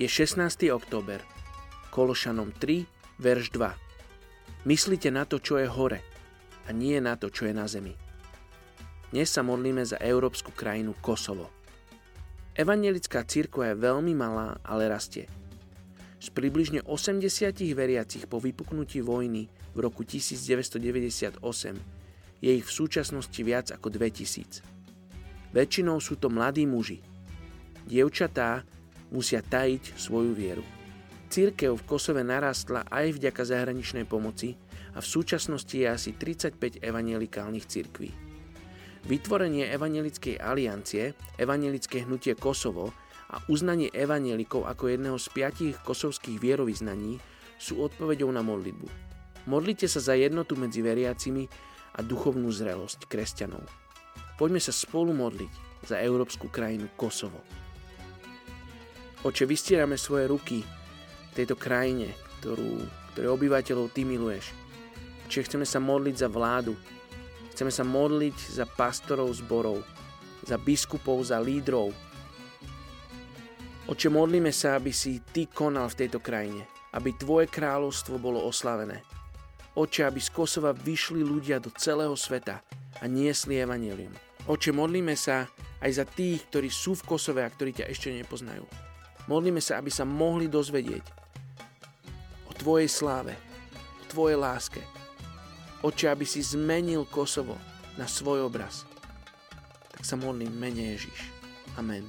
Je 16. október. Kološanom 3, verš 2. Myslite na to, čo je hore a nie na to, čo je na zemi. Dnes sa modlíme za európsku krajinu Kosovo. Evangelická církva je veľmi malá, ale rastie. Z približne 80 veriacich po vypuknutí vojny v roku 1998 je ich v súčasnosti viac ako 2000. Väčšinou sú to mladí muži. Dievčatá musia tajiť svoju vieru. Církev v Kosove narastla aj vďaka zahraničnej pomoci a v súčasnosti je asi 35 evangelikálnych cirkví. Vytvorenie Evangelickej aliancie, Evangelické hnutie Kosovo a uznanie evangelikov ako jedného z piatich kosovských vierovýznaní sú odpovedou na modlitbu. Modlite sa za jednotu medzi veriacimi a duchovnú zrelosť kresťanov. Poďme sa spolu modliť za európsku krajinu Kosovo. Oče, vystierame svoje ruky tejto krajine, ktorú, ktoré obyvateľov Ty miluješ. Oče, chceme sa modliť za vládu, chceme sa modliť za pastorov zborov, za biskupov, za lídrov. Oče, modlíme sa, aby si Ty konal v tejto krajine, aby Tvoje kráľovstvo bolo oslavené. Oče, aby z Kosova vyšli ľudia do celého sveta a niesli evanelium. Oče, modlíme sa aj za tých, ktorí sú v Kosove a ktorí ťa ešte nepoznajú. Modlíme sa, aby sa mohli dozvedieť o Tvojej sláve, o Tvojej láske. Oče, aby si zmenil Kosovo na svoj obraz. Tak sa modlím mene Ježiš. Amen.